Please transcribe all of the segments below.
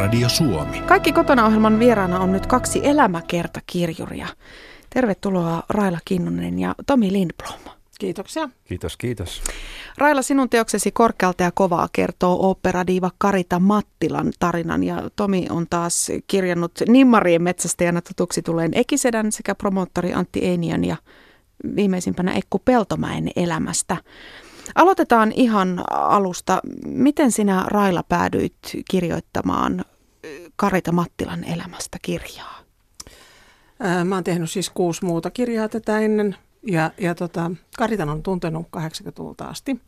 Radio Suomi. Kaikki kotona ohjelman vieraana on nyt kaksi elämäkertakirjuria. Tervetuloa Raila Kinnunen ja Tomi Lindblom. Kiitoksia. Kiitos, kiitos. Raila, sinun teoksesi Korkealta ja kovaa kertoo operadiiva Karita Mattilan tarinan ja Tomi on taas kirjannut Nimmarien metsästäjänä tutuksi tuleen Ekisedän sekä promoottori Antti Einian ja viimeisimpänä Ekku Peltomäen elämästä. Aloitetaan ihan alusta. Miten sinä Raila päädyit kirjoittamaan Karita Mattilan elämästä kirjaa? Mä oon tehnyt siis kuusi muuta kirjaa tätä ennen ja, ja tota, Karitan on tuntenut 80-luvulta asti.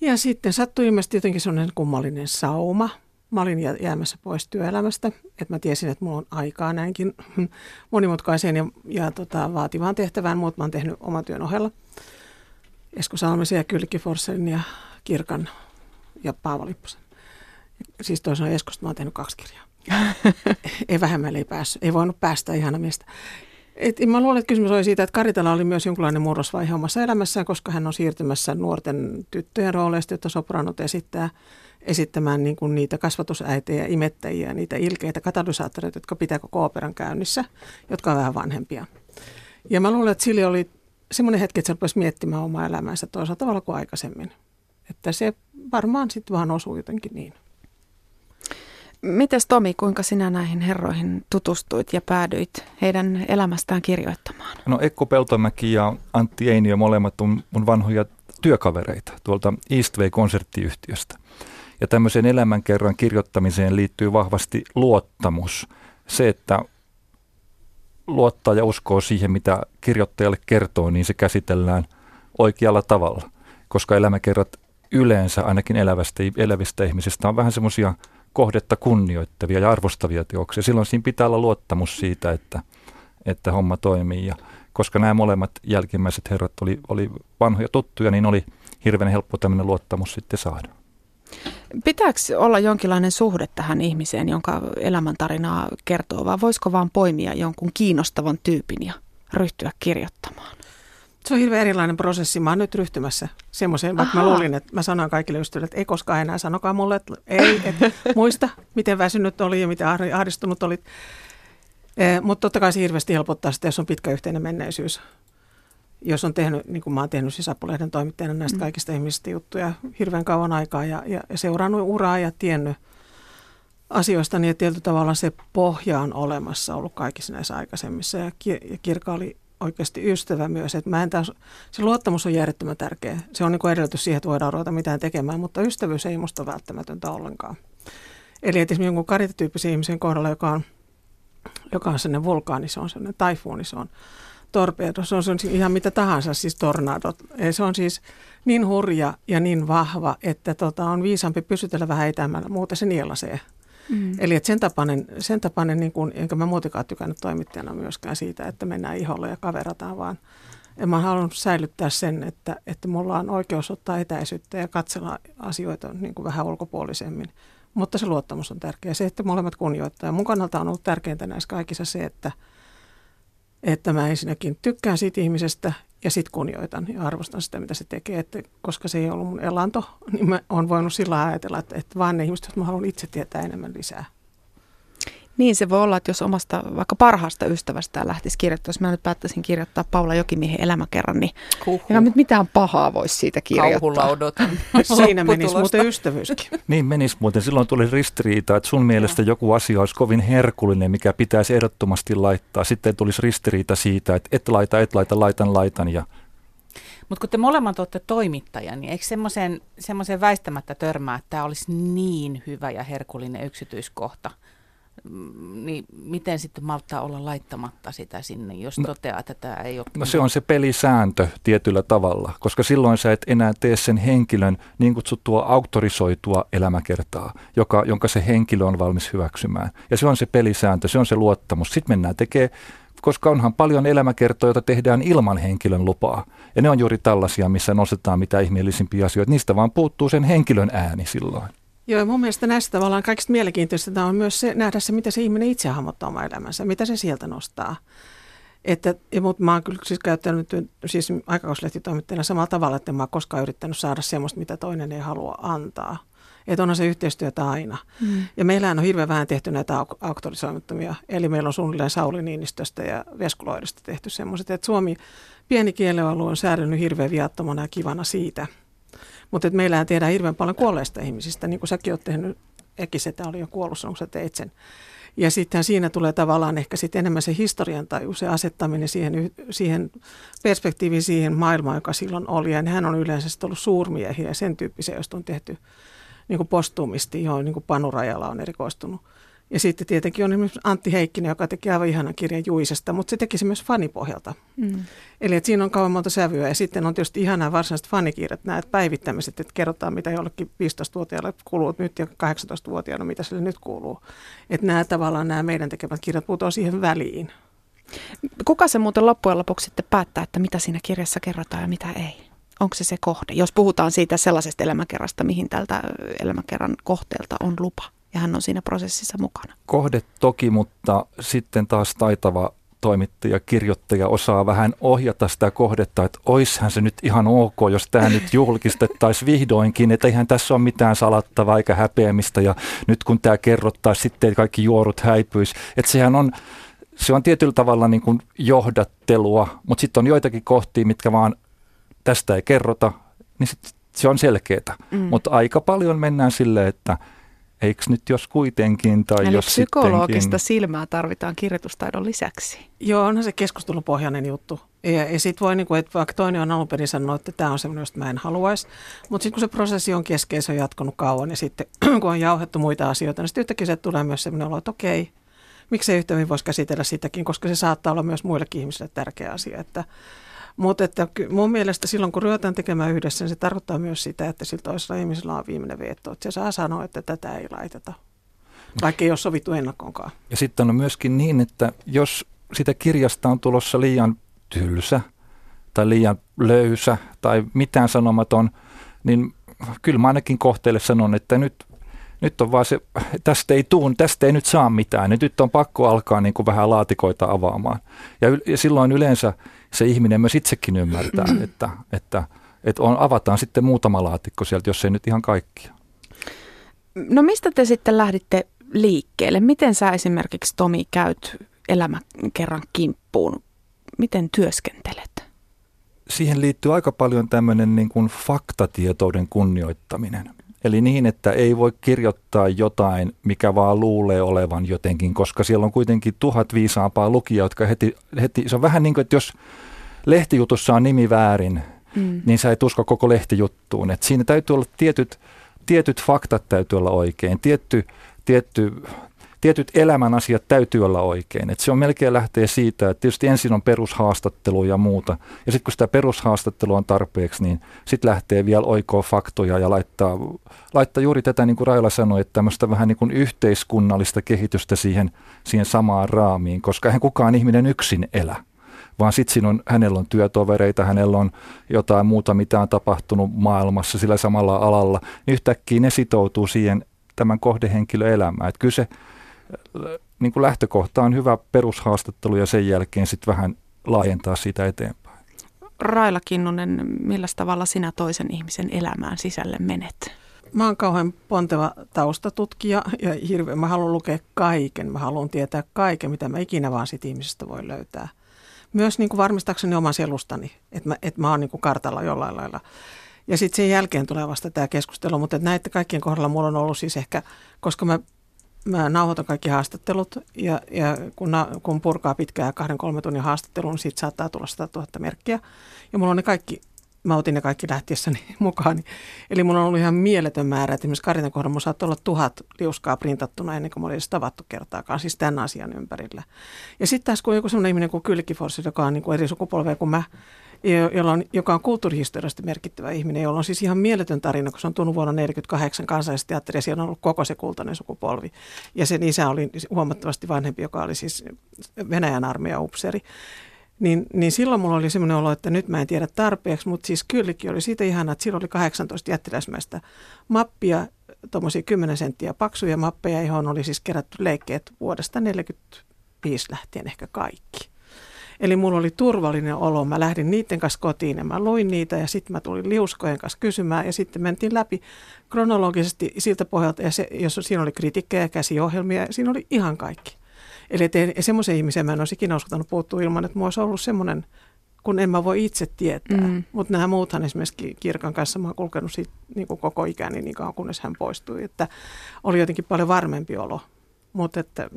Ja sitten sattui ilmeisesti jotenkin sellainen kummallinen sauma. Mä olin jäämässä pois työelämästä, että mä tiesin, että mulla on aikaa näinkin monimutkaiseen ja, ja tota, vaativaan tehtävään. Muut mä oon tehnyt oman työn ohella. Esko Salmisen ja Kylki Forsselin ja Kirkan ja Paavo Lipposen. Siis toisaalta Eskosta mä oon tehnyt kaksi kirjaa. ei vähemmälle ei päässyt, ei voinut päästä ihana miestä. Et mä luulen, että kysymys oli siitä, että Karitala oli myös jonkinlainen murrosvaihe omassa elämässään, koska hän on siirtymässä nuorten tyttöjen rooleista, joita sopranot esittää, esittämään niin kuin niitä kasvatusäitejä, imettäjiä, niitä ilkeitä katalysaattoreita, jotka pitää koko operan käynnissä, jotka on vähän vanhempia. Ja mä luulen, että sille oli semmoinen hetki, että se rupesi miettimään omaa elämäänsä toisella tavalla kuin aikaisemmin. Että se varmaan sitten vaan osui jotenkin niin. Mites Tomi, kuinka sinä näihin herroihin tutustuit ja päädyit heidän elämästään kirjoittamaan? No Ekko Peltomäki ja Antti Einio molemmat on mun vanhoja työkavereita tuolta Eastway-konserttiyhtiöstä. Ja tämmöiseen elämänkerran kirjoittamiseen liittyy vahvasti luottamus. Se, että luottaa ja uskoo siihen, mitä kirjoittajalle kertoo, niin se käsitellään oikealla tavalla. Koska elämäkerrat yleensä, ainakin elävästä, elävistä ihmisistä, on vähän semmoisia – kohdetta kunnioittavia ja arvostavia teoksia. Silloin siinä pitää olla luottamus siitä, että, että homma toimii. Ja koska nämä molemmat jälkimmäiset herrat oli, oli vanhoja tuttuja, niin oli hirveän helppo tämmöinen luottamus sitten saada. Pitääkö olla jonkinlainen suhde tähän ihmiseen, jonka elämäntarinaa kertoo, vai voisiko vaan poimia jonkun kiinnostavan tyypin ja ryhtyä kirjoittamaan? Se on hirveän erilainen prosessi. Mä oon nyt ryhtymässä semmoiseen, vaikka Aha. mä luulin, että mä sanoin kaikille ystäville, että ei koskaan enää sanokaa mulle, että ei, että muista, miten väsynyt oli ja miten ahdistunut olit. Eh, mutta totta kai se hirveästi helpottaa sitä, jos on pitkä yhteinen menneisyys. Jos on tehnyt, niin kuin mä oon tehnyt sisäpulehden toimittajana näistä mm. kaikista ihmisistä juttuja hirveän kauan aikaa ja, ja, ja seurannut uraa ja tiennyt asioista, niin tietyllä tavalla se pohja on olemassa ollut kaikissa näissä aikaisemmissa. Ja, ja Kirka oli oikeasti ystävä myös. Että mä en taas, se luottamus on järjettömän tärkeä. Se on niin edellytys siihen, että voidaan ruveta mitään tekemään, mutta ystävyys ei musta välttämätöntä ollenkaan. Eli että esimerkiksi jonkun karitatyyppisen ihmisen kohdalla, joka on, joka on sellainen vulkaani, se on sellainen taifuuni, se on torpedo, se on, se on ihan mitä tahansa, siis tornadot. Se on siis niin hurja ja niin vahva, että tota, on viisampi pysytellä vähän etämällä, muuten se nielasee. Mm. Eli että sen tapainen, sen tapainen niin kuin, enkä mä muutenkaan tykännyt toimittajana myöskään siitä, että mennään iholle ja kaverataan, vaan ja mä haluan säilyttää sen, että, että mulla on oikeus ottaa etäisyyttä ja katsella asioita niin kuin vähän ulkopuolisemmin. Mutta se luottamus on tärkeä. Se, että molemmat kunnioittaa. Mun kannalta on ollut tärkeintä näissä kaikissa se, että, että mä ensinnäkin tykkään siitä ihmisestä ja sitten kunnioitan ja arvostan sitä, mitä se tekee. Että koska se ei ollut mun elanto, niin mä oon voinut sillä ajatella, että, että vaan ne ihmiset, jotka mä haluan itse tietää enemmän lisää. Niin se voi olla, että jos omasta vaikka parhaasta ystävästä lähtisi kirjoittaa, jos mä nyt päättäisin kirjoittaa Paula Jokimiehen elämäkerran, niin eikä nyt mitään pahaa voisi siitä kirjoittaa. Siinä menisi muuten ystävyyskin. niin menisi muuten. Silloin tuli ristiriita, että sun mielestä joku asia olisi kovin herkullinen, mikä pitäisi ehdottomasti laittaa. Sitten tulisi ristiriita siitä, että et laita, et laita, laitan, laitan ja mutta kun te molemmat olette toimittajia, niin eikö semmoiseen väistämättä törmää, että tämä olisi niin hyvä ja herkullinen yksityiskohta – niin miten sitten malttaa olla laittamatta sitä sinne, jos no, toteaa, että tämä ei ole... No se on se pelisääntö tietyllä tavalla, koska silloin sä et enää tee sen henkilön niin kutsuttua auktorisoitua elämäkertaa, joka, jonka se henkilö on valmis hyväksymään. Ja se on se pelisääntö, se on se luottamus. Sitten mennään tekemään koska onhan paljon elämäkertoja, joita tehdään ilman henkilön lupaa. Ja ne on juuri tällaisia, missä nostetaan mitä ihmeellisimpiä asioita. Niistä vaan puuttuu sen henkilön ääni silloin. Joo, mun mielestä näistä tavallaan kaikista mielenkiintoista on myös se, nähdä se, mitä se ihminen itse hahmottaa oma elämänsä, mitä se sieltä nostaa. Että, ja, mutta mä oon kyllä siis käyttänyt siis aikakauslehtitoimittajana samalla tavalla, että mä oon koskaan yrittänyt saada semmoista, mitä toinen ei halua antaa. Että onhan se yhteistyötä aina. Mm. Ja meillähän on hirveän vähän tehty näitä auk- auktorisoimattomia. Eli meillä on suunnilleen Sauli Niinistöstä ja Veskuloidesta tehty semmoiset. Että Suomi, pieni kielialue on säädellyt hirveän viattomana ja kivana siitä. Mutta meillähän tehdään hirveän paljon kuolleista ihmisistä. Niin kuin säkin olet tehnyt, Ekisetä oli jo kuollut, onko sä teit sen. Ja sitten siinä tulee tavallaan ehkä sitten enemmän se historian taju, se asettaminen siihen, siihen perspektiiviin siihen maailmaan, joka silloin oli. Ja hän on yleensä ollut suurmiehiä ja sen tyyppisiä, joista on tehty niin kuin postuumisti, johon niin Panu Rajala on erikoistunut. Ja sitten tietenkin on esimerkiksi Antti Heikkinen, joka teki aivan ihanan kirjan Juisesta, mutta se teki se myös fanipohjalta. Mm. Eli että siinä on kauan monta sävyä ja sitten on tietysti ihanaa varsinaiset fanikirjat, nämä päivittämiset, että kerrotaan mitä jollekin 15-vuotiaalle kuuluu nyt ja 18-vuotiaana, mitä sille nyt kuuluu. Että nämä tavallaan nämä meidän tekemät kirjat putoaa siihen väliin. Kuka se muuten loppujen lopuksi sitten päättää, että mitä siinä kirjassa kerrotaan ja mitä ei? Onko se se kohde? Jos puhutaan siitä sellaisesta elämäkerrasta, mihin tältä elämäkerran kohteelta on lupa ja hän on siinä prosessissa mukana. Kohde toki, mutta sitten taas taitava toimittaja, kirjoittaja osaa vähän ohjata sitä kohdetta, että oishan se nyt ihan ok, jos tämä nyt julkistettaisiin vihdoinkin, että eihän tässä ole mitään salattavaa eikä häpeämistä ja nyt kun tämä kerrottaisiin, sitten kaikki juorut häipyisi. Että sehän on, se on tietyllä tavalla niin kuin johdattelua, mutta sitten on joitakin kohtia, mitkä vaan tästä ei kerrota, niin sit se on selkeää. Mm. Mutta aika paljon mennään silleen, että – eikö nyt jos kuitenkin tai Eli jos psykologista sittenkin. silmää tarvitaan kirjoitustaidon lisäksi. Joo, onhan se keskustelupohjainen juttu. Ja, ja sitten voi, niin kuin, että vaikka toinen on alun perin sanonut, että tämä on semmoinen, josta mä en haluaisi. Mutta sitten kun se prosessi on keskeinen, se on jatkunut kauan ja sitten kun on jauhettu muita asioita, niin sitten yhtäkkiä se tulee myös semmoinen olo, että okei, miksei yhtä hyvin voisi käsitellä sitäkin, koska se saattaa olla myös muillekin ihmisille tärkeä asia. Että, mutta että mun mielestä silloin, kun ruvetaan tekemään yhdessä, niin se tarkoittaa myös sitä, että sillä toisella ihmisellä on viimeinen veto. Että se saa sanoa, että tätä ei laiteta, vaikka ei ole sovittu ennakkoonkaan. Ja sitten on myöskin niin, että jos sitä kirjasta on tulossa liian tylsä tai liian löysä tai mitään sanomaton, niin kyllä mä ainakin kohteelle sanon, että nyt, nyt on vaan se, tästä ei tuun, tästä ei nyt saa mitään. Nyt on pakko alkaa niin kuin vähän laatikoita avaamaan. Ja, ja silloin yleensä se ihminen myös itsekin ymmärtää, että, että, että on, avataan sitten muutama laatikko sieltä, jos ei nyt ihan kaikkia. No mistä te sitten lähditte liikkeelle? Miten sä esimerkiksi Tomi käyt elämä kerran kimppuun? Miten työskentelet? Siihen liittyy aika paljon tämmöinen niin kuin faktatietouden kunnioittaminen. Eli niin, että ei voi kirjoittaa jotain, mikä vaan luulee olevan jotenkin, koska siellä on kuitenkin tuhat viisaampaa lukijaa, jotka heti, heti, se on vähän niin kuin, että jos lehtijutussa on nimi väärin, mm. niin sä et usko koko lehtijuttuun. Et siinä täytyy olla tietyt, tietyt faktat täytyy olla oikein, tietty, tietty tietyt elämän asiat täytyy olla oikein. Et se on melkein lähtee siitä, että tietysti ensin on perushaastattelu ja muuta. Ja sitten kun sitä perushaastattelua on tarpeeksi, niin sitten lähtee vielä oikoa faktoja ja laittaa, laittaa juuri tätä, niin kuin Raila sanoi, että tämmöistä vähän niin kuin yhteiskunnallista kehitystä siihen, siihen samaan raamiin, koska eihän kukaan ihminen yksin elä vaan sitten on, hänellä on työtovereita, hänellä on jotain muuta, mitä on tapahtunut maailmassa sillä samalla alalla, niin yhtäkkiä ne sitoutuu siihen tämän kohdehenkilön elämään. Että kyllä se niin kuin lähtökohta on hyvä perushaastattelu ja sen jälkeen sitten vähän laajentaa sitä eteenpäin. Raila Kinnunen, millä tavalla sinä toisen ihmisen elämään sisälle menet? Mä oon kauhean ponteva taustatutkija ja hirveän, mä haluan lukea kaiken. Mä haluan tietää kaiken, mitä mä ikinä vaan siitä ihmisestä voi löytää. Myös niin kuin varmistakseni oman selustani, että mä, että mä oon niin kuin kartalla jollain lailla. Ja sitten sen jälkeen tulee vasta tämä keskustelu, mutta näiden kaikkien kohdalla mulla on ollut siis ehkä, koska mä mä nauhoitan kaikki haastattelut ja, ja kun, na, kun purkaa pitkää kahden kolme tunnin haastattelun, niin siitä saattaa tulla 100 000 merkkiä. Ja mulla on ne kaikki, mä otin ne kaikki lähtiessäni mukaan. Eli mulla on ollut ihan mieletön määrä, että esimerkiksi Karitan kohdalla mulla saattaa olla tuhat liuskaa printattuna ennen kuin mä olin edes tavattu kertaakaan, siis tämän asian ympärillä. Ja sitten taas kun joku sellainen ihminen kuin Kylkiforsi, joka on niin kuin eri sukupolvea kuin mä, jolla on, joka on kulttuurihistoriallisesti merkittävä ihminen, jolla on siis ihan mieletön tarina, kun se on tullut vuonna 1948 kansallisteatteri ja siellä on ollut koko se kultainen sukupolvi. Ja sen isä oli huomattavasti vanhempi, joka oli siis Venäjän armeijan upseeri. Niin, niin silloin mulla oli semmoinen olo, että nyt mä en tiedä tarpeeksi, mutta siis kylläkin oli siitä ihana, että silloin oli 18 jättiläismäistä mappia, tuommoisia 10 senttiä paksuja mappeja, johon oli siis kerätty leikkeet vuodesta 1945 lähtien ehkä kaikki. Eli mulla oli turvallinen olo. Mä lähdin niiden kanssa kotiin ja mä luin niitä ja sitten mä tulin liuskojen kanssa kysymään ja sitten mentiin läpi kronologisesti siltä pohjalta. Ja se, jos siinä oli kritiikkejä, käsiohjelmia, siinä oli ihan kaikki. Eli semmoisen ihmisen mä en olisi ikinä uskaltanut puuttua ilman, että mulla olisi ollut semmoinen kun en mä voi itse tietää. Mm. Mutta nämä muuthan esimerkiksi Kirkan kanssa mä oon kulkenut siitä, niin kuin koko ikäni niin kauan, kunnes hän poistui. Että oli jotenkin paljon varmempi olo. Mutta että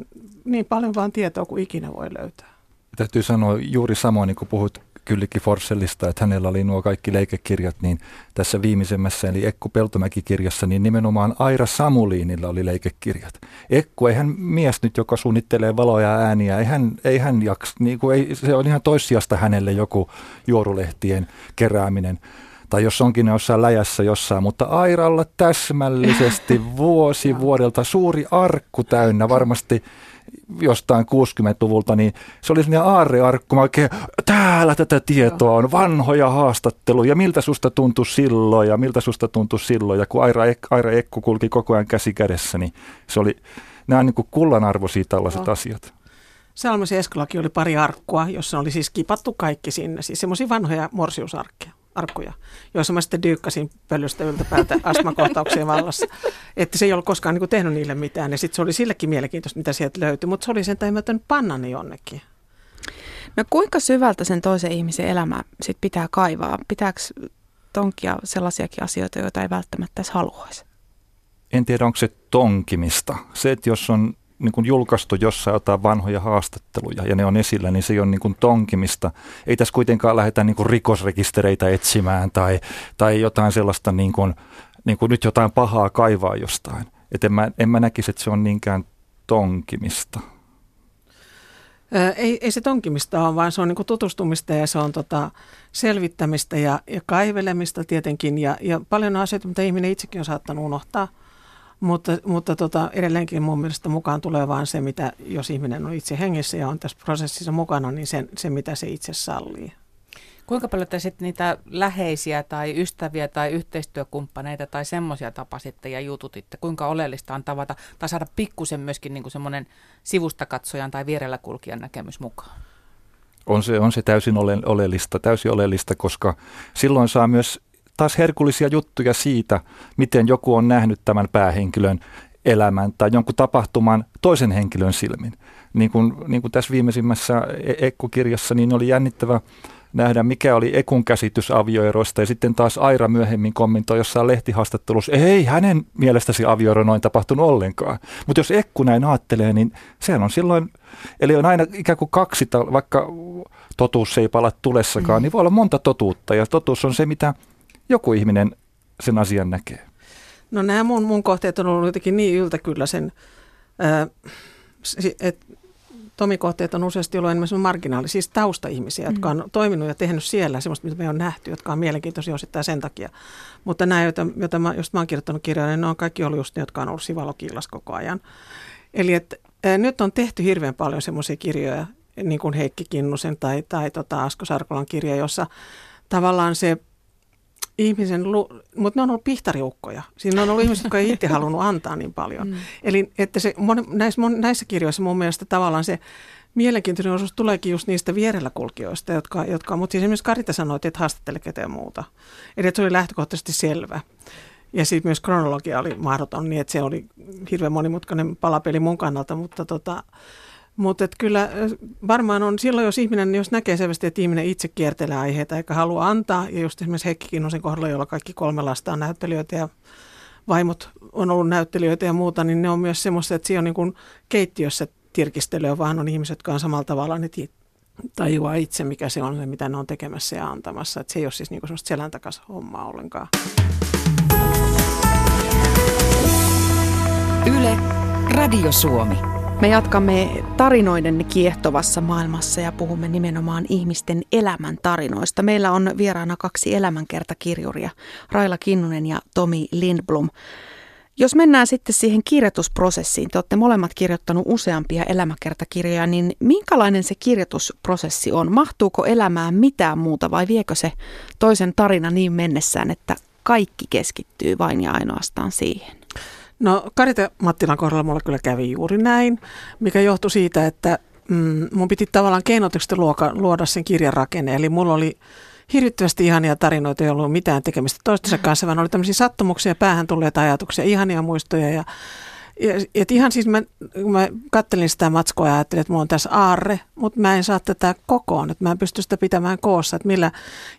niin paljon vaan tietoa kuin ikinä voi löytää. Täytyy sanoa juuri samoin, niin kuin puhut Kyllikki Forsellista, että hänellä oli nuo kaikki leikekirjat, niin tässä viimeisemmässä, eli Ekku Peltomäki-kirjassa, niin nimenomaan Aira Samuliinilla oli leikekirjat. Ekku, ei hän mies nyt, joka suunnittelee valoja ja ääniä, ei hän, ei hän jaks, niin kuin ei, se on ihan toissijasta hänelle joku juorulehtien kerääminen tai jos onkin jossain läjässä jossain, mutta Airalla täsmällisesti vuosi vuodelta suuri arkku täynnä, varmasti jostain 60-luvulta, niin se oli sellainen aarrearkku, mä oikein, täällä tätä tietoa on, vanhoja haastatteluja, miltä susta tuntui silloin ja miltä susta tuntui silloin, ja kun Aira, Ek, Aira Ekku kulki koko ajan käsi kädessä, niin se oli, nämä on niin kuin kullanarvoisia tällaiset no. asiat. Salmasi Eskolakin oli pari arkkua, jossa oli siis kipattu kaikki sinne, siis semmoisia vanhoja morsiusarkkeja arkkuja, joissa mä sitten dyykkasin pölystä yltäpäältä astmakohtauksien vallassa. Että se ei ollut koskaan niin kuin tehnyt niille mitään. Ja sitten se oli sillekin mielenkiintoista, mitä sieltä löytyi. Mutta se oli sen täymätön panna ne jonnekin. No kuinka syvältä sen toisen ihmisen elämä sit pitää kaivaa? Pitääkö tonkia sellaisiakin asioita, joita ei välttämättä edes haluaisi? En tiedä, onko se tonkimista. Se, että jos on niin kuin julkaistu jossain jotain vanhoja haastatteluja ja ne on esillä, niin se ei ole niin kuin tonkimista. Ei tässä kuitenkaan lähdetä niin kuin rikosrekistereitä etsimään tai, tai jotain sellaista, niin kuin, niin kuin nyt jotain pahaa kaivaa jostain. Et en, mä, en mä näkisi, että se on niinkään tonkimista. Ei, ei se tonkimista ole, vaan se on niin tutustumista ja se on tota selvittämistä ja, ja kaivelemista tietenkin ja, ja paljon asioita, mitä ihminen itsekin on saattanut unohtaa – mutta, mutta tota, edelleenkin mun mielestä mukaan tulee vaan se, mitä jos ihminen on itse hengissä ja on tässä prosessissa mukana, niin sen, se mitä se itse sallii. Kuinka paljon te sitten niitä läheisiä tai ystäviä tai yhteistyökumppaneita tai semmoisia tapasitte ja jututitte? Kuinka oleellista on tavata tai saada pikkusen myöskin niin semmoinen sivustakatsojan tai vierellä kulkijan näkemys mukaan? On se, on se täysin ole, oleellista, täysin oleellista, koska silloin saa myös taas herkullisia juttuja siitä, miten joku on nähnyt tämän päähenkilön elämän tai jonkun tapahtuman toisen henkilön silmin. Niin kuin, niin kuin tässä viimeisimmässä e- Ekku-kirjassa, niin oli jännittävä nähdä, mikä oli Ekun käsitys avioeroista. Ja sitten taas Aira myöhemmin kommentoi jossain lehtihaastattelussa, ei hänen mielestäsi avioero noin tapahtunut ollenkaan. Mutta jos Ekku näin ajattelee, niin sehän on silloin, eli on aina ikään kuin kaksi, vaikka totuus ei pala tulessakaan, mm. niin voi olla monta totuutta. Ja totuus on se, mitä joku ihminen sen asian näkee? No nämä mun, mun kohteet on ollut jotenkin niin yltä kyllä sen, että Tomi-kohteet on useasti ollut enemmän marginaali, siis taustaihmisiä, mm. jotka on toiminut ja tehnyt siellä semmoista, mitä me on nähty, jotka on mielenkiintoisia osittain sen takia. Mutta nämä, joita, joita mä, just mä oon kirjoittanut kirjoja, niin ne on kaikki ollut just ne, jotka on ollut sivalokillas koko ajan. Eli että nyt on tehty hirveän paljon semmoisia kirjoja, niin kuin Heikki Kinnusen tai, tai tota Asko Sarkolan kirja, jossa tavallaan se ihmisen, mutta ne on ollut pihtariukkoja. Siinä on ollut ihmiset, jotka ei itse halunnut antaa niin paljon. Mm. Eli että se, näissä, näissä kirjoissa mun mielestä tavallaan se mielenkiintoinen osuus tuleekin just niistä vierellä kulkijoista, jotka, jotka mutta siis esimerkiksi Karita sanoi, että et haastattele ketään muuta. Eli että se oli lähtökohtaisesti selvä. Ja sitten myös kronologia oli mahdoton niin, että se oli hirveän monimutkainen palapeli mun kannalta, mutta tota, mutta kyllä varmaan on silloin, jos ihminen, jos näkee selvästi, että ihminen itse kiertelee aiheita eikä halua antaa, ja just esimerkiksi Heikki Kinnusen kohdalla, jolla kaikki kolme lasta on näyttelijöitä ja vaimot on ollut näyttelijöitä ja muuta, niin ne on myös semmoista, että siinä on niin kuin keittiössä tirkistelyä, vaan on ihmiset, jotka on samalla tavalla, ne tajuaa itse, mikä se on se, mitä ne on tekemässä ja antamassa. Että se ei ole siis niin kuin semmoista selän takaisin hommaa ollenkaan. Yle, Radio Suomi. Me jatkamme tarinoiden kiehtovassa maailmassa ja puhumme nimenomaan ihmisten elämän tarinoista. Meillä on vieraana kaksi elämänkertakirjuria, Raila Kinnunen ja Tomi Lindblom. Jos mennään sitten siihen kirjoitusprosessiin, te olette molemmat kirjoittanut useampia elämäkertakirjoja, niin minkälainen se kirjoitusprosessi on? Mahtuuko elämään mitään muuta vai viekö se toisen tarina niin mennessään, että kaikki keskittyy vain ja ainoastaan siihen? No Karita Mattilan kohdalla mulla kyllä kävi juuri näin, mikä johtui siitä, että mm, mun piti tavallaan keinotuksesta luoda, luoda sen kirjan rakenne. Eli mulla oli hirvittävästi ihania tarinoita, ei ollut mitään tekemistä toistensa kanssa, vaan oli tämmöisiä sattumuksia, päähän tulleita ajatuksia, ihania muistoja ja et ihan siis mä, mä kattelin sitä matskoa ja ajattelin, että mulla on tässä aarre, mutta mä en saa tätä kokoon, että mä en pysty sitä pitämään koossa. Että millä,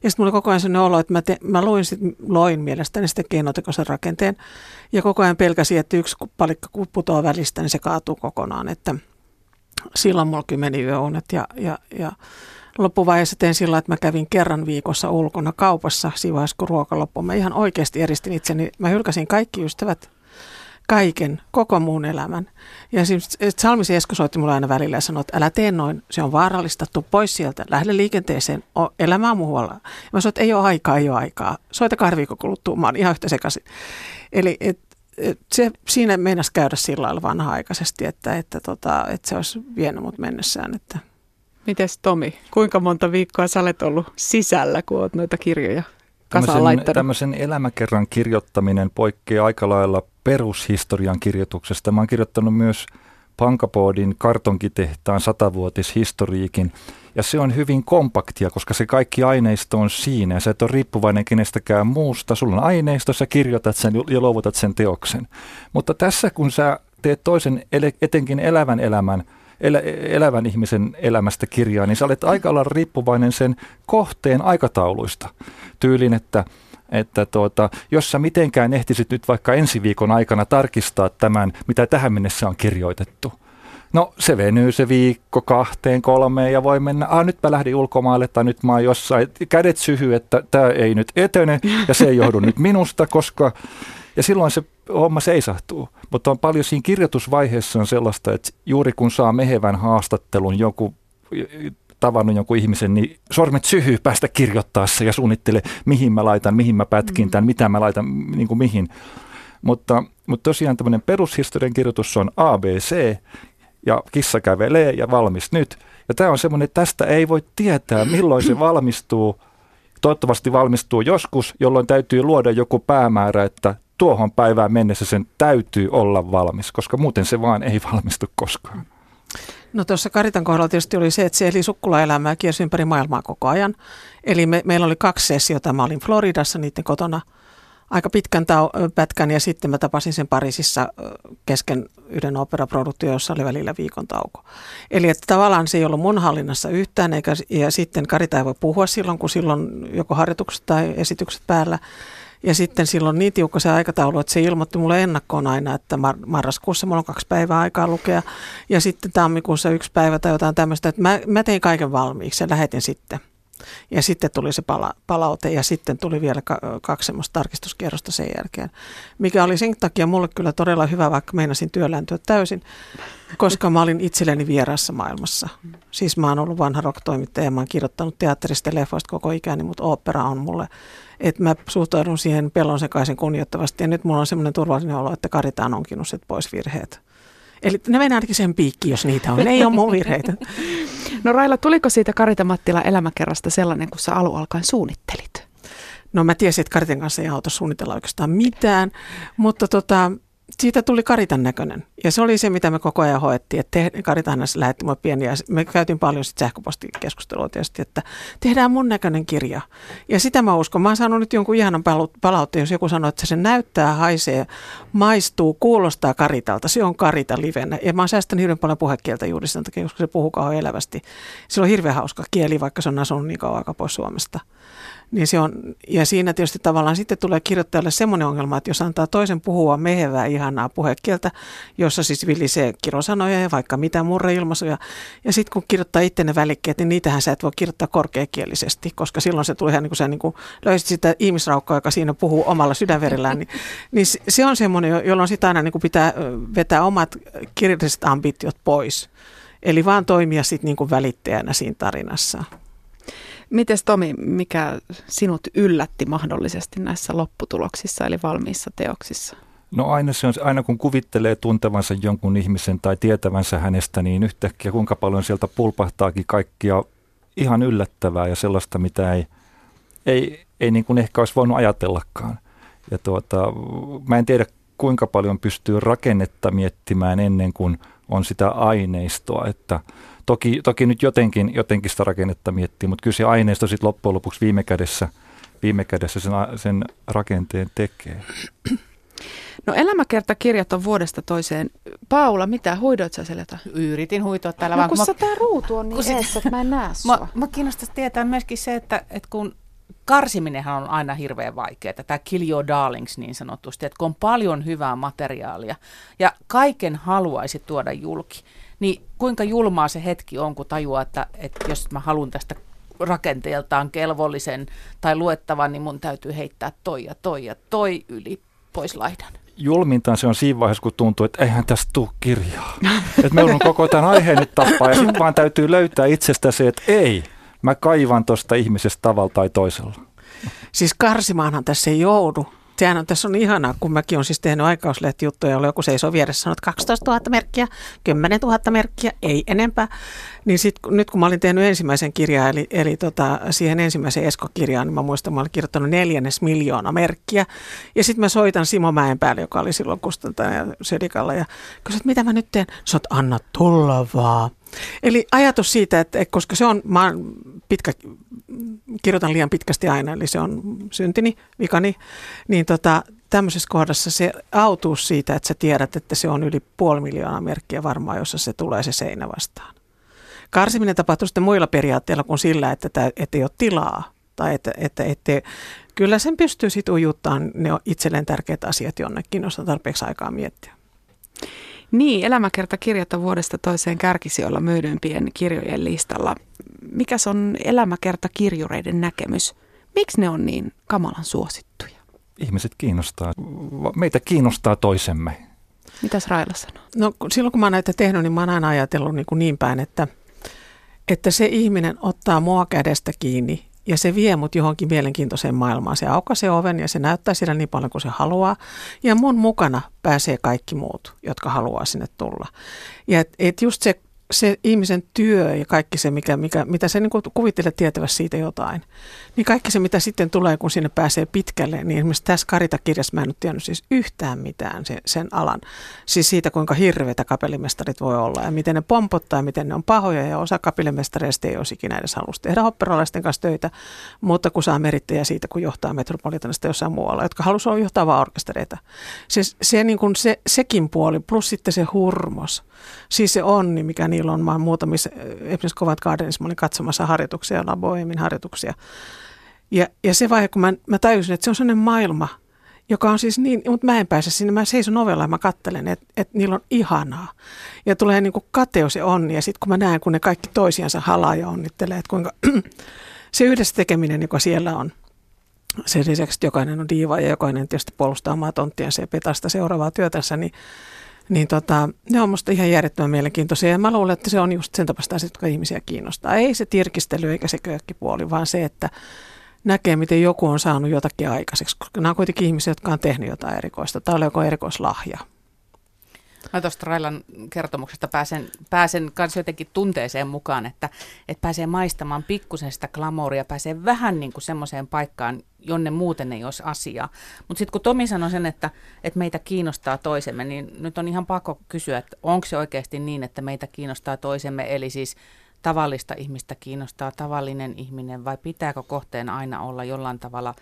ja sitten mulla oli koko ajan sellainen olo, että mä, te, mä luin, sit, loin mielestäni sitten keinotekoisen rakenteen ja koko ajan pelkäsin, että yksi palikka putoaa välistä, niin se kaatuu kokonaan. Että silloin mulla meni yöunet ja, ja, ja loppuvaiheessa tein sillä, että mä kävin kerran viikossa ulkona kaupassa siinä vaiheessa, kun ruoka loppui. Mä ihan oikeasti eristin itseni. Mä hylkäsin kaikki ystävät kaiken, koko muun elämän. Ja siis Salmisi Esko soitti mulle aina välillä ja sanoi, että älä tee noin, se on vaarallista, tuu pois sieltä, lähde liikenteeseen, elämää muualla. Ja mä sanoin, että ei ole aikaa, ei ole aikaa, soita kahden viikon kuluttua, mä oon ihan yhtä sekaisin. Eli et, et se, siinä meinasi käydä sillä lailla vanha-aikaisesti, että, että, tota, että se olisi vienyt mut mennessään. Että. Mites Tomi, kuinka monta viikkoa sä olet ollut sisällä, kun olet noita kirjoja tämmöisen, tämmöisen elämäkerran kirjoittaminen poikkeaa aika lailla perushistorian kirjoituksesta. Mä oon kirjoittanut myös Pankapoodin kartonkitehtaan satavuotishistoriikin. Ja se on hyvin kompaktia, koska se kaikki aineisto on siinä ja sä et ole riippuvainen kenestäkään muusta. Sulla on aineisto, sä kirjoitat sen ja luovutat sen teoksen. Mutta tässä kun sä teet toisen etenkin elävän elämän, elä, elävän ihmisen elämästä kirjaa, niin sä olet aika lailla riippuvainen sen kohteen aikatauluista. Tyylin, että että tuota, jos sä mitenkään ehtisit nyt vaikka ensi viikon aikana tarkistaa tämän, mitä tähän mennessä on kirjoitettu. No se venyy se viikko kahteen, kolmeen ja voi mennä, ah nyt mä lähdin ulkomaille tai nyt mä oon jossain, kädet syhy, että tämä ei nyt etene ja se ei johdu nyt minusta, koska ja silloin se homma seisahtuu. Mutta on paljon siinä kirjoitusvaiheessa on sellaista, että juuri kun saa mehevän haastattelun joku tavannut jonkun ihmisen, niin sormet syhyy päästä kirjoittaessa ja suunnittele, mihin mä laitan, mihin mä pätkin mm. tämän, mitä mä laitan, niin kuin mihin. Mutta, mutta tosiaan tämmöinen perushistorian kirjoitus on ABC ja kissa kävelee ja valmis nyt. Ja tämä on semmoinen, että tästä ei voi tietää, milloin se valmistuu. Toivottavasti valmistuu joskus, jolloin täytyy luoda joku päämäärä, että tuohon päivään mennessä sen täytyy olla valmis, koska muuten se vaan ei valmistu koskaan. No tuossa Karitan kohdalla tietysti oli se, että se eli sukkulaelämää kiersi ympäri maailmaa koko ajan. Eli me, meillä oli kaksi sessiota. Mä olin Floridassa niiden kotona aika pitkän tau- pätkän ja sitten mä tapasin sen Pariisissa kesken yhden operaproduktio, jossa oli välillä viikon tauko. Eli että tavallaan se ei ollut mun hallinnassa yhtään, eikä, ja sitten Karita ei voi puhua silloin, kun silloin joko harjoitukset tai esitykset päällä. Ja sitten silloin niin tiukka se aikataulu, että se ilmoitti mulle ennakkoon aina, että mar- marraskuussa mulla on kaksi päivää aikaa lukea. Ja sitten tammikuussa yksi päivä tai jotain tämmöistä, että mä, mä tein kaiken valmiiksi ja lähetin sitten. Ja sitten tuli se pala- palaute ja sitten tuli vielä ka- kaksi semmoista tarkistuskierrosta sen jälkeen, mikä oli sen takia mulle kyllä todella hyvä, vaikka meinasin työlääntyä täysin, koska mä olin itselleni vieraassa maailmassa. Siis mä oon ollut vanha rock-toimittaja ja mä oon kirjoittanut teatterista ja leffoista koko ikäni, mutta opera on mulle että mä suhtaudun siihen pelon sekaisin kunnioittavasti ja nyt mulla on semmoinen turvallinen olo, että Karita on onkinut pois virheet. Eli ne mennään ainakin sen piikki, jos niitä on. Ne ei ole mun virheitä. No Raila, tuliko siitä Karita Mattila elämäkerrasta sellainen, kun sä alu alkaen suunnittelit? No mä tiesin, että Karitan kanssa ei auta suunnitella oikeastaan mitään, mutta tota, siitä tuli Karitan näköinen. Ja se oli se, mitä me koko ajan hoettiin. Että te, Karitan lähetti mulle pieniä. Me käytiin paljon sitten sähköpostikeskustelua tietysti, että tehdään mun näköinen kirja. Ja sitä mä uskon. Mä oon saanut nyt jonkun ihanan palautteen, jos joku sanoo, että se näyttää, haisee, maistuu, kuulostaa Karitalta. Se on Karita livenä. Ja mä oon säästänyt hirveän paljon puhekieltä juuri sen takia, koska se puhuu kauan elävästi. Se on hirveän hauska kieli, vaikka se on asunut niin kauan aika pois Suomesta. Niin se on, ja siinä tietysti tavallaan sitten tulee kirjoittajalle semmoinen ongelma, että jos antaa toisen puhua mehevää ihanaa puhekieltä, jossa siis vilisee kirosanoja ja vaikka mitä murreilmaisuja, ja sitten kun kirjoittaa itse ne välikkeet, niin niitähän sä et voi kirjoittaa korkeakielisesti, koska silloin se tulee ihan niin kuin sä niin kuin löysit sitä ihmisraukkaa, joka siinä puhuu omalla sydänverillään, niin, niin se on semmoinen, jolloin sitä aina niin kuin pitää vetää omat kirjalliset ambitiot pois. Eli vaan toimia sitten niin kuin välittäjänä siinä tarinassa. Mites Tomi, mikä sinut yllätti mahdollisesti näissä lopputuloksissa eli valmiissa teoksissa? No aina, se on, aina kun kuvittelee tuntevansa jonkun ihmisen tai tietävänsä hänestä, niin yhtäkkiä kuinka paljon sieltä pulpahtaakin kaikkia ihan yllättävää ja sellaista, mitä ei, ei, ei niin kuin ehkä olisi voinut ajatellakaan. Ja tuota, mä en tiedä, kuinka paljon pystyy rakennetta miettimään ennen kuin on sitä aineistoa, että toki, toki nyt jotenkin, jotenkin sitä rakennetta miettii, mutta kyllä se aineisto sitten loppujen lopuksi viime kädessä, viime kädessä sen, sen rakenteen tekee. No elämäkertakirjat on vuodesta toiseen. Paula, mitä huidoit sä siellä Yritin huitoa täällä. No vaan, kun mä, tää ruutu on niin eessä, että mä en näe sua. Mä, mä kiinnostaisi tietää myöskin se, että, että kun karsiminenhan on aina hirveän vaikeaa, tämä kill your darlings niin sanotusti, että kun on paljon hyvää materiaalia ja kaiken haluaisi tuoda julki, niin kuinka julmaa se hetki on, kun tajuaa, että, että jos mä haluan tästä rakenteeltaan kelvollisen tai luettavan, niin mun täytyy heittää toi ja toi ja toi yli pois laidan julmintaan se on siinä vaiheessa, kun tuntuu, että eihän tästä tule kirjaa. että meillä on koko tämän aiheen nyt tappaa ja sitten vaan täytyy löytää itsestä se, että ei, mä kaivan tuosta ihmisestä tavalla tai toisella. Siis karsimaanhan tässä ei joudu. Sehän on, tässä on ihanaa, kun mäkin olen siis tehnyt aikauslehti-juttuja, jolla joku seisoo vieressä sanoo, että 12 000 merkkiä, 10 000 merkkiä, ei enempää. Niin sit, nyt kun mä olin tehnyt ensimmäisen kirjan, eli, eli tota, siihen ensimmäiseen Esko-kirjaan, niin mä muistan, mä olin kirjoittanut neljännes miljoona merkkiä. Ja sitten mä soitan Simo päälle, joka oli silloin kustantaja ja Sedikalla, ja kysyin, että mitä mä nyt teen? Sä oot, anna tulla vaan. Eli ajatus siitä, että koska se on, mä pitkä, kirjoitan liian pitkästi aina, eli se on syntini, vikani, niin tota, tämmöisessä kohdassa se autuus siitä, että sä tiedät, että se on yli puoli miljoonaa merkkiä varmaan, jossa se tulee se seinä vastaan. Karsiminen tapahtuu sitten muilla periaatteilla kuin sillä, että, että, että ei ole tilaa. Tai että, että, että kyllä sen pystyy sitten ujuttaan ne itselleen tärkeät asiat jonnekin, jos on tarpeeksi aikaa miettiä. Niin, elämäkertakirjat on vuodesta toiseen kärkisijoilla myydympiен kirjojen listalla. Mikäs on elämäkertakirjureiden näkemys? Miksi ne on niin kamalan suosittuja? Ihmiset kiinnostaa, meitä kiinnostaa toisemme. Mitäs Raila sanoo? No silloin kun mä oon näitä tehnyt, niin mä oon aina ajatellut niin, kuin niin päin, että, että se ihminen ottaa mua kädestä kiinni ja se vie mut johonkin mielenkiintoiseen maailmaan. Se aukaisee oven ja se näyttää siellä niin paljon kuin se haluaa. Ja mun mukana pääsee kaikki muut, jotka haluaa sinne tulla. Ja et, et just se se ihmisen työ ja kaikki se, mikä, mikä, mitä se niin kuvittelee tietävässä siitä jotain, niin kaikki se, mitä sitten tulee, kun sinne pääsee pitkälle, niin esimerkiksi tässä Karita-kirjassa mä en ole tiennyt siis yhtään mitään sen, sen alan. Siis siitä, kuinka hirveitä kapellimestarit voi olla ja miten ne pompottaa ja miten ne on pahoja ja osa kapellimestareista ei olisi ikinä edes tehdä operalaisten kanssa töitä, mutta kun saa merittäjä siitä, kun johtaa Metropolitanista jossain muualla, jotka halusivat johtaa vaan orkestereita. Siis se, niin kuin se, sekin puoli, plus sitten se hurmos, siis se onni, mikä niillä on. Mä muutamissa, esimerkiksi Kovat Gardenissa, mä olin katsomassa harjoituksia, Laboemin harjoituksia. Ja, ja se vaihe, kun mä, mä tajusin, että se on sellainen maailma, joka on siis niin, mutta mä en pääse sinne, mä seison ovella ja mä kattelen, että, että niillä on ihanaa. Ja tulee niin kuin kateus ja onni, ja sitten kun mä näen, kun ne kaikki toisiansa halaa ja onnittelee, että kuinka se yhdessä tekeminen, joka siellä on, sen lisäksi, että jokainen on diiva ja jokainen tietysti puolustaa omaa tonttiansa ja petasta seuraavaa työtänsä, niin niin tota, ne on musta ihan järjettömän mielenkiintoisia ja mä luulen, että se on just sen tapaista asiat, jotka ihmisiä kiinnostaa. Ei se tirkistely eikä se köökkipuoli, vaan se, että näkee, miten joku on saanut jotakin aikaiseksi, koska nämä on kuitenkin ihmisiä, jotka on tehnyt jotain erikoista. Tai oli joku erikoislahja. Mä tuosta Railan kertomuksesta pääsen, pääsen kanssa jotenkin tunteeseen mukaan, että, että pääsee maistamaan pikkusen sitä glamouria, pääsee vähän niin kuin semmoiseen paikkaan, jonne muuten ei olisi asiaa. Mutta sitten kun Tomi sanoi sen, että, että meitä kiinnostaa toisemme, niin nyt on ihan pakko kysyä, että onko se oikeasti niin, että meitä kiinnostaa toisemme, eli siis tavallista ihmistä kiinnostaa tavallinen ihminen, vai pitääkö kohteen aina olla jollain tavalla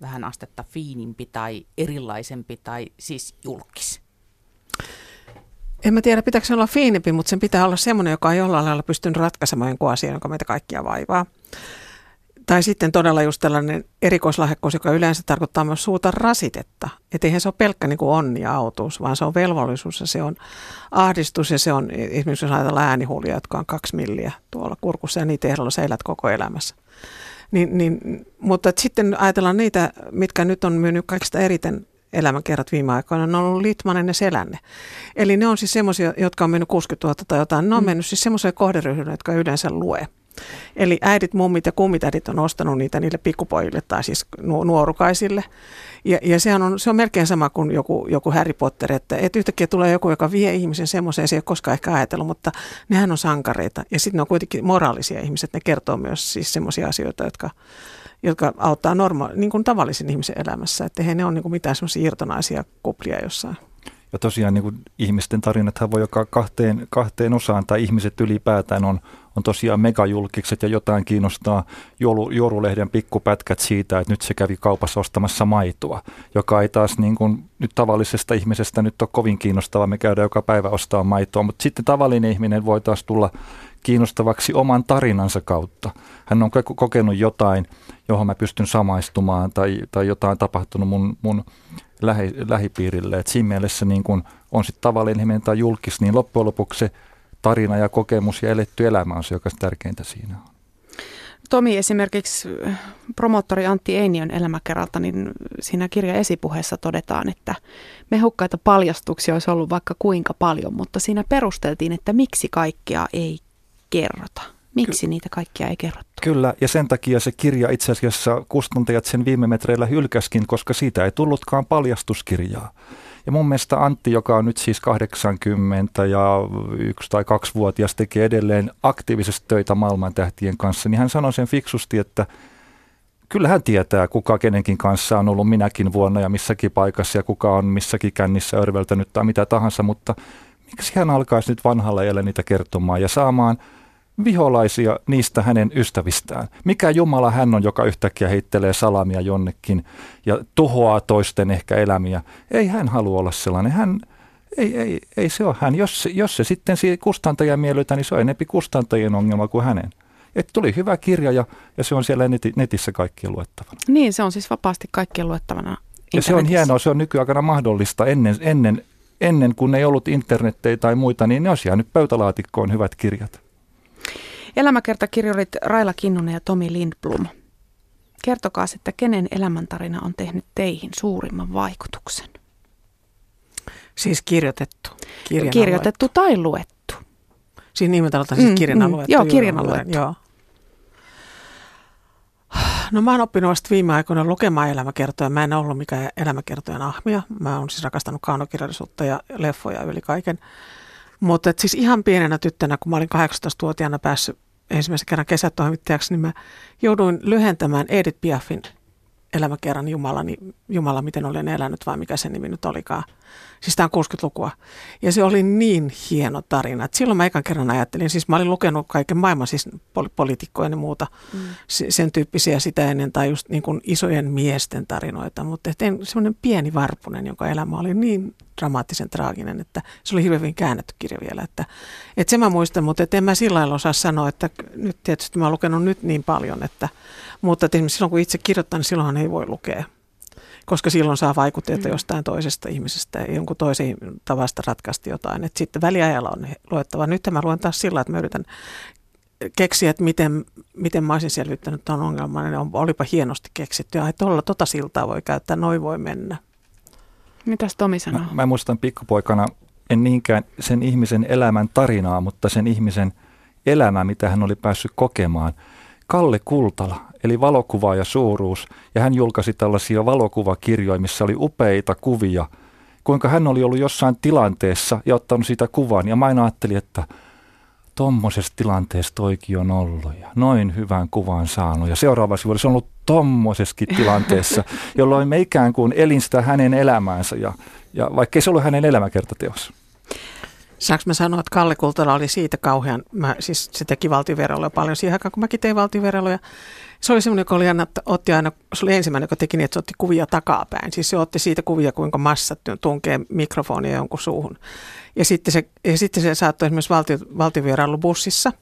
vähän astetta fiinimpi tai erilaisempi tai siis julkis? En mä tiedä, pitääkö se olla fiinimpi, mutta sen pitää olla semmoinen, joka on jollain lailla pystynyt ratkaisemaan jonkun asian, joka meitä kaikkia vaivaa. Tai sitten todella just tällainen erikoislahjakkuus, joka yleensä tarkoittaa myös suurta rasitetta. Että eihän se ole pelkkä niin kuin onni ja autuus, vaan se on velvollisuus ja se on ahdistus ja se on esimerkiksi jos ajatellaan äänihuulia, jotka on kaksi milliä tuolla kurkussa ja niitä ehdolla sä elät koko elämässä. Niin, niin, mutta sitten ajatellaan niitä, mitkä nyt on myynyt kaikista eriten elämänkerrat viime aikoina, ne on ollut Litmanen ja Selänne. Eli ne on siis semmoisia, jotka on mennyt 60 000 tai jotain, ne on mm. mennyt siis semmoiseen kohderyhmään, jotka yleensä lue. Eli äidit, mummit ja kummitädit on ostanut niitä niille pikkupojille tai siis nuorukaisille. Ja, ja sehän on, se on melkein sama kuin joku, joku Harry Potter, että, että yhtäkkiä tulee joku, joka vie ihmisen semmoiseen, se ei ole koskaan ehkä ajatellut, mutta nehän on sankareita. Ja sitten ne on kuitenkin moraalisia ihmiset, ne kertoo myös siis semmoisia asioita, jotka, jotka auttaa norma- niin kuin tavallisen ihmisen elämässä. Että eihän ne ole niin kuin mitään semmoisia irtonaisia kuplia jossain. Ja tosiaan niin kuin ihmisten tarinathan voi joka kahteen, kahteen osaan, tai ihmiset ylipäätään on, on tosiaan megajulkikset ja jotain kiinnostaa joulu, joululehden pikkupätkät siitä, että nyt se kävi kaupassa ostamassa maitoa, joka ei taas niin kuin nyt tavallisesta ihmisestä nyt ole kovin kiinnostava. Me käydään joka päivä ostaa maitoa, mutta sitten tavallinen ihminen voi taas tulla kiinnostavaksi oman tarinansa kautta. Hän on kokenut jotain, johon mä pystyn samaistumaan tai, tai jotain tapahtunut mun, mun lähi, lähipiirille. Et siinä mielessä niin kun on sitten tavallinen ihminen tai julkis, niin loppujen lopuksi se tarina ja kokemus ja eletty elämä on se, joka tärkeintä siinä on. Tomi esimerkiksi äh, promoottori Antti Einiön elämäkerralta, niin siinä kirja esipuheessa todetaan, että mehukkaita paljastuksia olisi ollut vaikka kuinka paljon, mutta siinä perusteltiin, että miksi kaikkea ei kerrota. Miksi Ky- niitä kaikkia ei kerrottu? Kyllä, ja sen takia se kirja itse asiassa kustantajat sen viime metreillä hylkäskin, koska siitä ei tullutkaan paljastuskirjaa. Ja mun mielestä Antti, joka on nyt siis 80 ja yksi tai kaksi vuotias, tekee edelleen aktiivisesti töitä maailman tähtien kanssa, niin hän sanoi sen fiksusti, että kyllä hän tietää, kuka kenenkin kanssa on ollut minäkin vuonna ja missäkin paikassa ja kuka on missäkin kännissä örveltänyt tai mitä tahansa, mutta miksi hän alkaisi nyt vanhalla iällä niitä kertomaan ja saamaan – viholaisia niistä hänen ystävistään. Mikä Jumala hän on, joka yhtäkkiä heittelee salamia jonnekin ja tuhoaa toisten ehkä elämiä. Ei hän halua olla sellainen. Hän, ei, ei, ei se ole hän. Jos, jos se sitten kustantajan miellytä, niin se on enempi kustantajien ongelma kuin hänen. Et tuli hyvä kirja ja, ja se on siellä neti, netissä kaikkien luettavana. Niin, se on siis vapaasti kaikkien luettavana Ja se on hienoa, se on nykyaikana mahdollista. Ennen, ennen, ennen kuin ei ollut internettejä tai muita, niin ne olisi jäänyt pöytälaatikkoon hyvät kirjat. Elämäkertakirjorit Raila Kinnunen ja Tomi Lindblom. Kertokaa, että kenen elämäntarina on tehnyt teihin suurimman vaikutuksen? Siis kirjoitettu. Kirjana kirjoitettu luettu. tai luettu. Siis nimeltä siis mm, kirjana mm, luettu. Joo, kirjana luettu. Joo. No mä oon oppinut vasta viime aikoina lukemaan elämäkertoja. Mä en ollut mikään elämäkertojen ahmia. Mä oon siis rakastanut kaunokirjallisuutta ja leffoja yli kaiken. Mutta siis ihan pienenä tyttönä, kun mä olin 18-vuotiaana päässyt ensimmäisen kerran kesätoimittajaksi, niin mä jouduin lyhentämään Edith Piafin elämäkerran Jumala, niin Jumala, miten olen elänyt vai mikä se nimi nyt olikaan. Siis tämä on 60-lukua. Ja se oli niin hieno tarina. Että silloin mä ekan kerran ajattelin, siis mä olin lukenut kaiken maailman, siis poli- poliitikkojen ja muuta, mm. sen tyyppisiä sitä ennen, tai just niin kuin isojen miesten tarinoita. Mutta semmoinen pieni varpunen, jonka elämä oli niin dramaattisen traaginen, että se oli hirveän käännetty kirja vielä. Että, että se mä muistan, mutta en mä sillä lailla osaa sanoa, että nyt tietysti mä oon lukenut nyt niin paljon, että, mutta että silloin kun itse kirjoittan, niin silloinhan ei voi lukea koska silloin saa vaikutteita mm. jostain toisesta ihmisestä ja jonkun toisen tavasta ratkaista jotain. Et sitten väliajalla on luettava. Nyt mä luen taas sillä, että mä yritän keksiä, että miten, miten mä olisin selvittänyt tuon ongelman. Ne on, olipa hienosti keksitty. Ja tuolla tota siltaa voi käyttää, noin voi mennä. Mitäs Tomi sanoo? Mä, mä muistan pikkupoikana, en niinkään sen ihmisen elämän tarinaa, mutta sen ihmisen elämää, mitä hän oli päässyt kokemaan. Kalle Kultala, eli valokuva ja suuruus, ja hän julkaisi tällaisia valokuvakirjoja, missä oli upeita kuvia, kuinka hän oli ollut jossain tilanteessa ja ottanut sitä kuvan. Ja mä aina ajattelin, että tommosessa tilanteessa toikin on ollut ja noin hyvän kuvan saanut. Ja seuraava sivu olisi ollut tommosessakin tilanteessa, jolloin me ikään kuin elin sitä hänen elämäänsä, ja, ja vaikkei se ollut hänen elämäkertateos. Saanko mä sanoa, että Kalle Kultala oli siitä kauhean, mä, siis se teki valtioverolla paljon siihen aikaan, kun mäkin tein valtioverolla. Se oli semmoinen, joka oli aina, otti aina, se oli ensimmäinen, joka teki niin, että se otti kuvia takapäin. Siis se otti siitä kuvia, kuinka massat tunkee mikrofonia jonkun suuhun. Ja sitten se, ja sitten se saattoi esimerkiksi valtio, valtiovierailubussissa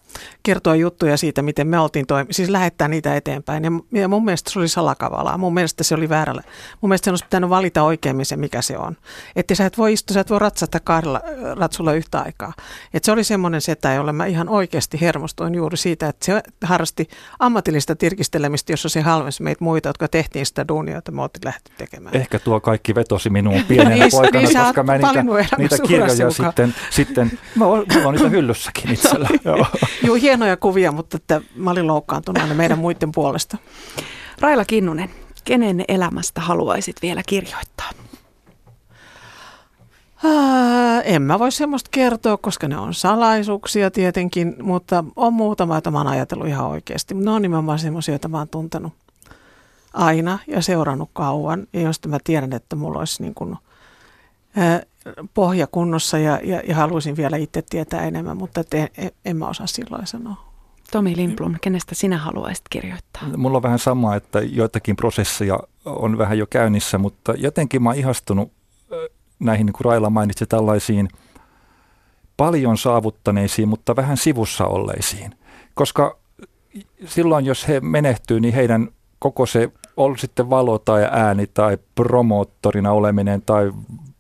kertoa juttuja siitä, miten me oltiin toimi, siis lähettää niitä eteenpäin. Ja, ja mun mielestä se oli salakavalaa. Mun mielestä se oli väärällä. Mun mielestä se olisi pitänyt valita oikein se, mikä se on. Että sä et voi istua, sä et voi ratsata kahdella ratsulla yhtä aikaa. Että se oli semmoinen setä, jolle mä ihan oikeasti hermostuin juuri siitä, että se harrasti ammatillista tirkistelemistä, jossa se halvensi meitä muita, jotka tehtiin sitä duunia, jota me oltiin lähty tekemään. Ehkä tuo kaikki vetosi minuun pienenä niin, poikana, niin, koska mä niitä, niitä kirjoja sitten, sitten mä oon, mä oon niitä hyllyssäkin itsellä. Joo. Joo, hienoja kuvia, mutta että mä olin loukkaantunut aina meidän muiden puolesta. Raila Kinnunen, kenen elämästä haluaisit vielä kirjoittaa? Ää, en mä voi semmoista kertoa, koska ne on salaisuuksia tietenkin, mutta on muutama, joita mä oon ajatellut ihan oikeasti. Ne on nimenomaan semmoisia, joita mä oon tuntenut aina ja seurannut kauan ja josta mä tiedän, että mulla olisi niin kuin, ää, pohja kunnossa ja, ja, ja haluaisin vielä itse tietää enemmän, mutta en, en, en mä osaa silloin sanoa. Tomi Lindblom, kenestä sinä haluaisit kirjoittaa? Mulla on vähän sama, että joitakin prosesseja on vähän jo käynnissä, mutta jotenkin mä oon ihastunut näihin, niin kuin Raila mainitsi, tällaisiin paljon saavuttaneisiin, mutta vähän sivussa olleisiin. Koska silloin, jos he menehtyy, niin heidän koko se, on sitten valo tai ääni tai promoottorina oleminen tai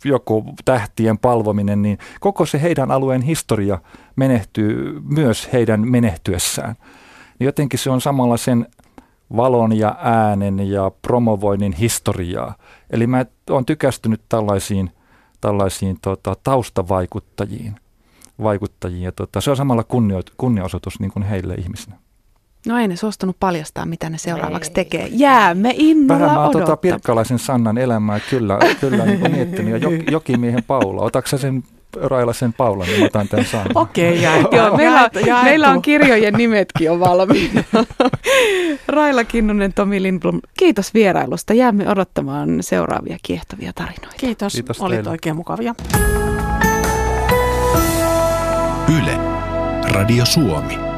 joku tähtien palvominen, niin koko se heidän alueen historia menehtyy myös heidän menehtyessään. Niin jotenkin se on samalla sen valon ja äänen ja promovoinnin historiaa. Eli mä oon tykästynyt tällaisiin, tällaisiin tota, taustavaikuttajiin. Vaikuttajiin. Ja tota, se on samalla kunnio, kunniaosoitus niin kuin heille ihmisinä. No ei ne suostunut paljastaa, mitä ne seuraavaksi ei. tekee. Jäämme innolla Vähän mä tuota Pirkkalaisen Sannan elämää kyllä, kyllä niin kuin miettinyt. Ja jok, Jokimiehen Paula, otatko sen Railasen Paula, niin otan tämän Sannan. Okei, okay, Joo, meillä, on, meillä on kirjojen nimetkin jo valmiina. Raila Kinnunen, Tomi Lindblom, kiitos vierailusta. Jäämme odottamaan seuraavia kiehtovia tarinoita. Kiitos, kiitos olit teille. oikein mukavia. Yle, Radio Suomi.